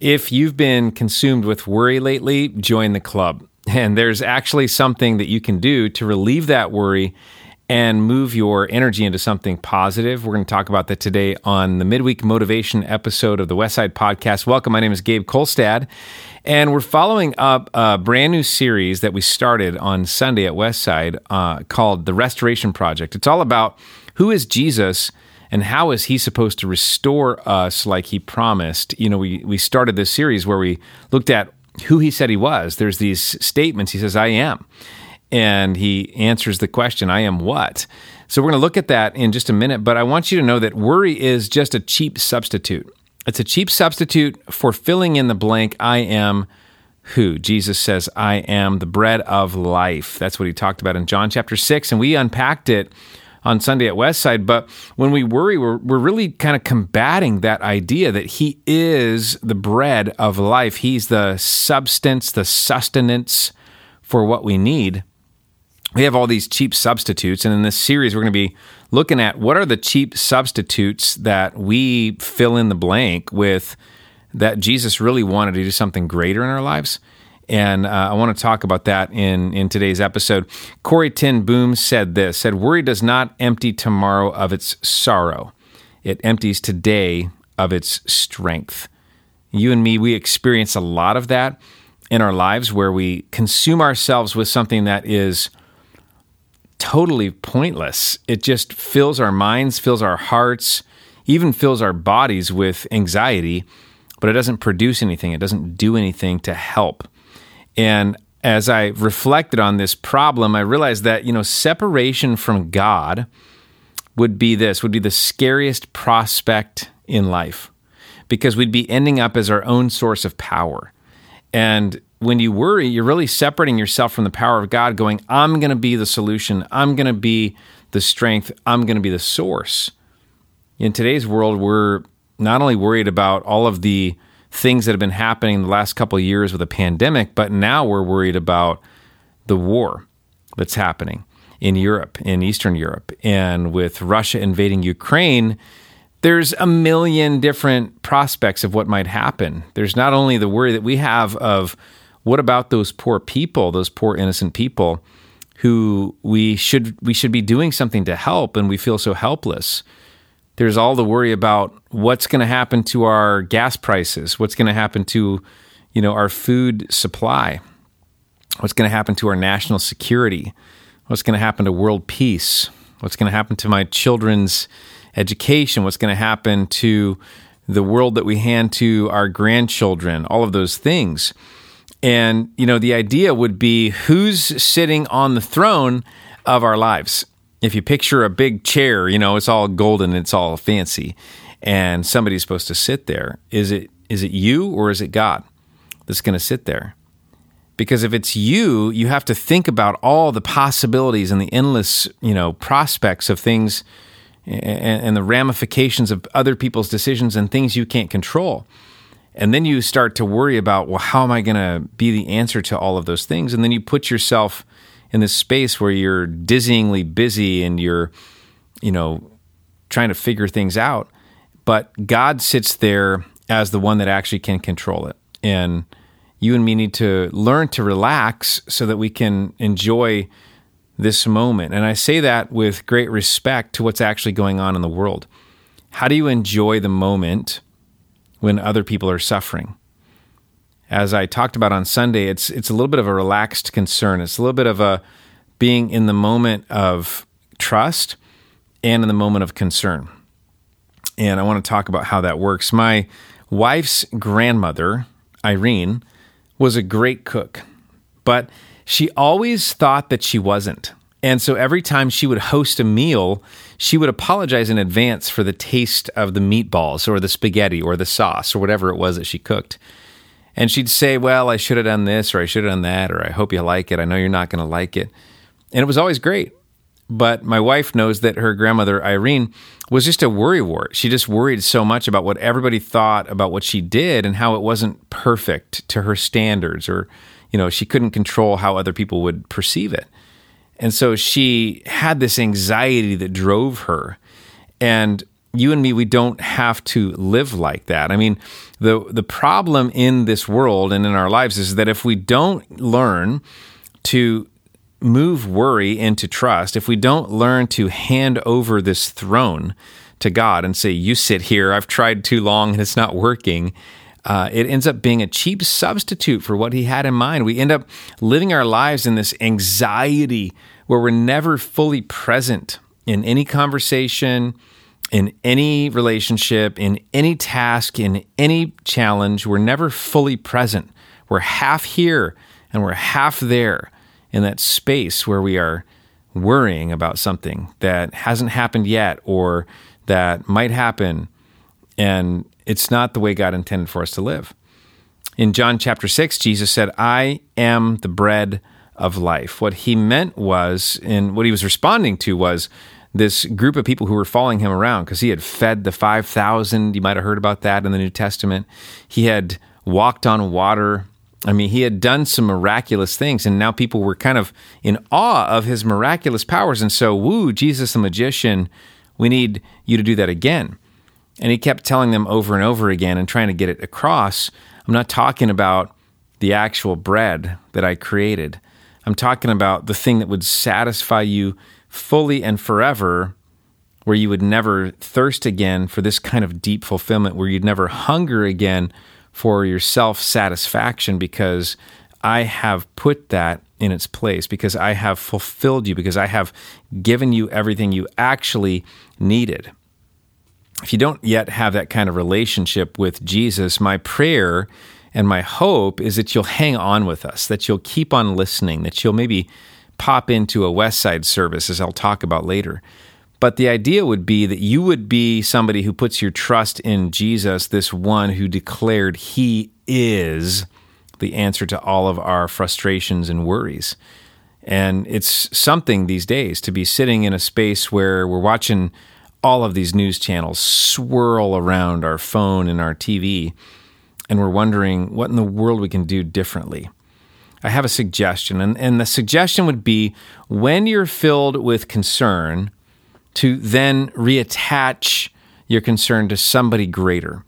If you've been consumed with worry lately, join the club. And there's actually something that you can do to relieve that worry and move your energy into something positive. We're going to talk about that today on the midweek motivation episode of the Westside Podcast. Welcome. My name is Gabe Kolstad, and we're following up a brand new series that we started on Sunday at Westside uh, called The Restoration Project. It's all about who is Jesus and how is he supposed to restore us like he promised. You know, we, we started this series where we looked at who he said he was. There's these statements. He says, I am and he answers the question, I am what? So we're going to look at that in just a minute, but I want you to know that worry is just a cheap substitute. It's a cheap substitute for filling in the blank, I am who? Jesus says, I am the bread of life. That's what he talked about in John chapter 6, and we unpacked it on Sunday at Westside. But when we worry, we're, we're really kind of combating that idea that He is the bread of life. He's the substance, the sustenance for what we need we have all these cheap substitutes. And in this series, we're going to be looking at what are the cheap substitutes that we fill in the blank with that Jesus really wanted to do something greater in our lives. And uh, I want to talk about that in, in today's episode. Corrie ten Boom said this, said, worry does not empty tomorrow of its sorrow. It empties today of its strength. You and me, we experience a lot of that in our lives where we consume ourselves with something that is totally pointless. It just fills our minds, fills our hearts, even fills our bodies with anxiety, but it doesn't produce anything. It doesn't do anything to help. And as I reflected on this problem, I realized that, you know, separation from God would be this, would be the scariest prospect in life because we'd be ending up as our own source of power. And when you worry, you're really separating yourself from the power of God, going, I'm going to be the solution. I'm going to be the strength. I'm going to be the source. In today's world, we're not only worried about all of the things that have been happening in the last couple of years with the pandemic, but now we're worried about the war that's happening in Europe, in Eastern Europe, and with Russia invading Ukraine. There's a million different prospects of what might happen. There's not only the worry that we have of what about those poor people, those poor innocent people who we should we should be doing something to help and we feel so helpless? There's all the worry about what's going to happen to our gas prices, what's going to happen to, you know, our food supply, what's going to happen to our national security, what's going to happen to world peace, what's going to happen to my children's education, what's going to happen to the world that we hand to our grandchildren, all of those things. And, you know, the idea would be who's sitting on the throne of our lives. If you picture a big chair, you know, it's all golden, it's all fancy, and somebody's supposed to sit there. Is it is it you or is it God that's going to sit there? Because if it's you, you have to think about all the possibilities and the endless, you know, prospects of things and, and the ramifications of other people's decisions and things you can't control. And then you start to worry about, well, how am I going to be the answer to all of those things? And then you put yourself in this space where you're dizzyingly busy and you're, you know, trying to figure things out. But God sits there as the one that actually can control it. And you and me need to learn to relax so that we can enjoy this moment. And I say that with great respect to what's actually going on in the world. How do you enjoy the moment? when other people are suffering. As I talked about on Sunday, it's it's a little bit of a relaxed concern. It's a little bit of a being in the moment of trust and in the moment of concern. And I want to talk about how that works. My wife's grandmother, Irene, was a great cook, but she always thought that she wasn't. And so every time she would host a meal, she would apologize in advance for the taste of the meatballs or the spaghetti or the sauce or whatever it was that she cooked. And she'd say, Well, I should have done this or I should have done that or I hope you like it. I know you're not going to like it. And it was always great. But my wife knows that her grandmother, Irene, was just a worrywart. She just worried so much about what everybody thought about what she did and how it wasn't perfect to her standards or, you know, she couldn't control how other people would perceive it. And so she had this anxiety that drove her. And you and me, we don't have to live like that. I mean, the the problem in this world and in our lives is that if we don't learn to move worry into trust, if we don't learn to hand over this throne to God and say, "You sit here. I've tried too long and it's not working." Uh, it ends up being a cheap substitute for what he had in mind. We end up living our lives in this anxiety where we're never fully present in any conversation, in any relationship, in any task, in any challenge. We're never fully present. We're half here and we're half there in that space where we are worrying about something that hasn't happened yet or that might happen. And it's not the way God intended for us to live. In John chapter 6, Jesus said, I am the bread of life. What he meant was, and what he was responding to was, this group of people who were following him around because he had fed the 5,000. You might have heard about that in the New Testament. He had walked on water. I mean, he had done some miraculous things, and now people were kind of in awe of his miraculous powers. And so, woo, Jesus the magician, we need you to do that again. And he kept telling them over and over again and trying to get it across. I'm not talking about the actual bread that I created. I'm talking about the thing that would satisfy you fully and forever, where you would never thirst again for this kind of deep fulfillment, where you'd never hunger again for your self satisfaction because I have put that in its place, because I have fulfilled you, because I have given you everything you actually needed. If you don't yet have that kind of relationship with Jesus, my prayer and my hope is that you'll hang on with us, that you'll keep on listening, that you'll maybe pop into a Westside service, as I'll talk about later. But the idea would be that you would be somebody who puts your trust in Jesus, this one who declared he is the answer to all of our frustrations and worries. And it's something these days to be sitting in a space where we're watching all of these news channels swirl around our phone and our TV, and we're wondering what in the world we can do differently. I have a suggestion, and, and the suggestion would be when you're filled with concern, to then reattach your concern to somebody greater.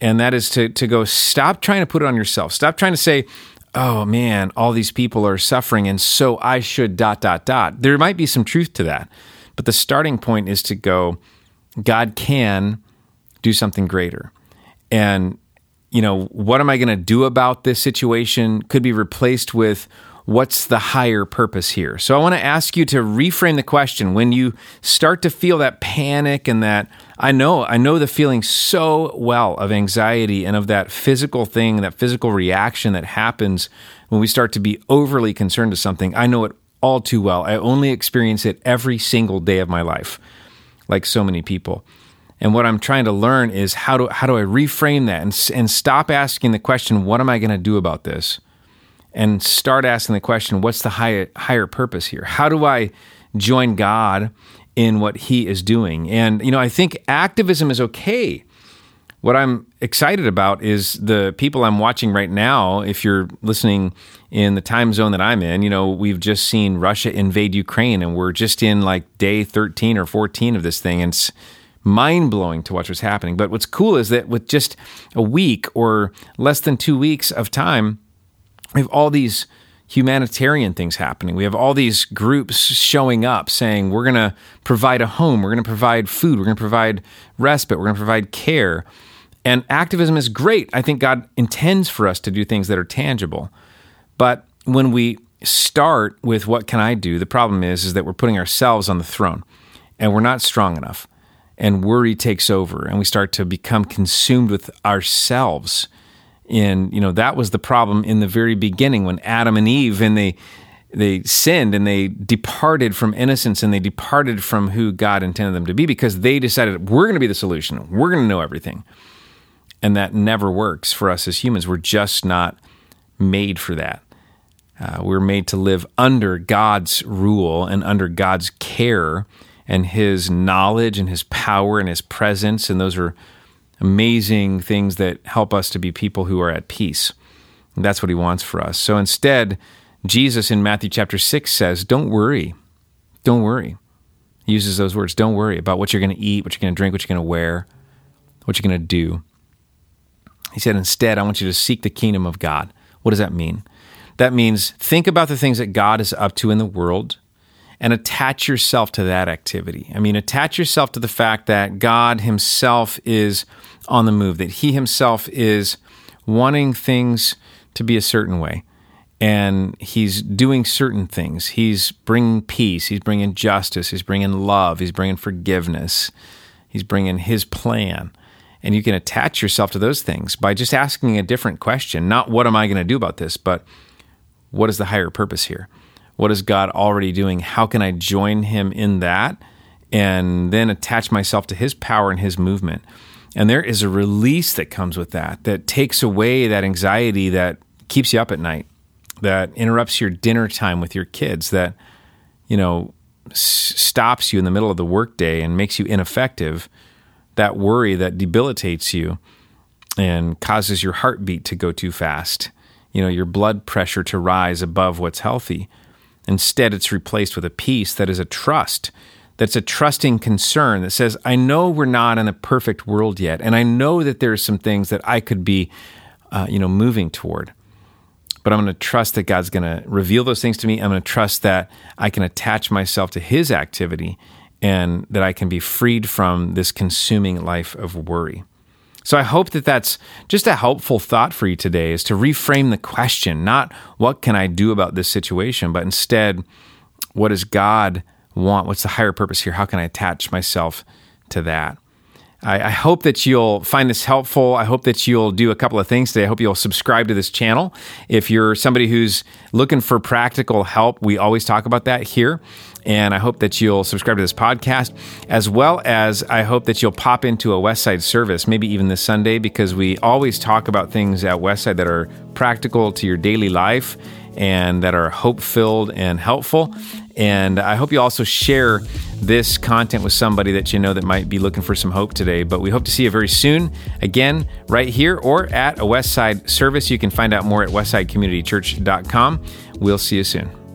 And that is to, to go stop trying to put it on yourself. Stop trying to say, oh man, all these people are suffering, and so I should dot, dot, dot. There might be some truth to that. But the starting point is to go, God can do something greater. And you know, what am I going to do about this situation could be replaced with what's the higher purpose here? So I want to ask you to reframe the question when you start to feel that panic and that I know, I know the feeling so well of anxiety and of that physical thing, that physical reaction that happens when we start to be overly concerned to something. I know it all too well. I only experience it every single day of my life, like so many people. And what I'm trying to learn is how do how do I reframe that and and stop asking the question, what am I going to do about this? And start asking the question, what's the higher higher purpose here? How do I join God in what he is doing? And you know, I think activism is okay. What I'm excited about is the people I'm watching right now. If you're listening in the time zone that I'm in, you know, we've just seen Russia invade Ukraine and we're just in like day 13 or 14 of this thing. And mind blowing to watch what's happening. But what's cool is that with just a week or less than two weeks of time, we have all these humanitarian things happening. We have all these groups showing up saying, we're going to provide a home, we're going to provide food, we're going to provide respite, we're going to provide care. And activism is great. I think God intends for us to do things that are tangible. But when we start with what can I do, the problem is is that we're putting ourselves on the throne and we're not strong enough and worry takes over and we start to become consumed with ourselves and you know that was the problem in the very beginning when adam and eve and they they sinned and they departed from innocence and they departed from who god intended them to be because they decided we're going to be the solution. We're going to know everything. And that never works for us as humans. We're just not made for that. Uh, we're made to live under god's rule and under god's care and his knowledge and his power and his presence. And those are amazing things that help us to be people who are at peace. And that's what he wants for us. So instead, Jesus in Matthew chapter 6 says, Don't worry. Don't worry. He uses those words. Don't worry about what you're going to eat, what you're going to drink, what you're going to wear, what you're going to do. He said, instead, I want you to seek the kingdom of God. What does that mean? That means think about the things that God is up to in the world and attach yourself to that activity. I mean, attach yourself to the fact that God Himself is on the move, that He Himself is wanting things to be a certain way. And He's doing certain things. He's bringing peace, He's bringing justice, He's bringing love, He's bringing forgiveness, He's bringing His plan. And you can attach yourself to those things by just asking a different question. Not what am I going to do about this, but what is the higher purpose here? What is God already doing? How can I join Him in that and then attach myself to His power and His movement? And there is a release that comes with that, that takes away that anxiety that keeps you up at night, that interrupts your dinner time with your kids, that, you know, s- stops you in the middle of the workday and makes you ineffective, that worry that debilitates you and causes your heartbeat to go too fast, you know, your blood pressure to rise above what's healthy. Instead, it's replaced with a peace that is a trust, that's a trusting concern that says, I know we're not in a perfect world yet, and I know that there are some things that I could be, uh, you know, moving toward. But I'm going to trust that God's going to reveal those things to me. I'm going to trust that I can attach myself to His activity and that I can be freed from this consuming life of worry. So I hope that that's just a helpful thought for you today is to reframe the question, not what can I do about this situation, but instead, what does God want? What's the higher purpose here? How can I attach myself to that? I, I, hope that you'll find this helpful. I hope that you'll do a couple of things today. I hope you'll subscribe to this channel. If you're somebody who's looking for practical help, we always talk about that here. And I hope that you'll subscribe to this podcast, as well as I hope that you'll pop into a Westside service, maybe even this Sunday, because we always talk about things at Westside that are practical to your daily life and that are hope filled and helpful. And I hope you also share this content with somebody that you know that might be looking for some hope today. But we hope to see you very soon, again, right here or at a Westside service. You can find out more at westsidecommunitychurch.com. We'll see you soon.